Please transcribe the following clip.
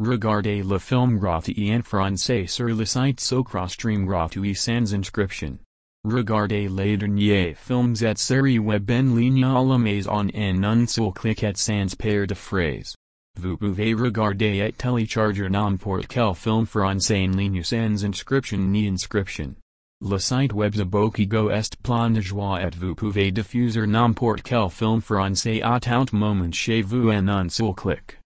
Regardez le film gratuit en français sur le site Sokrostream gratuit sans inscription. Regardez les derniers films et série web en ligne à la maison en un seul clic et sans paire de phrases. Vous pouvez regarder et télécharger n'importe quel film français en ligne sans inscription ni inscription. Le site web Zabokigo est plein de joie et vous pouvez diffuser n'importe quel film français à tout moment chez vous en un seul clic.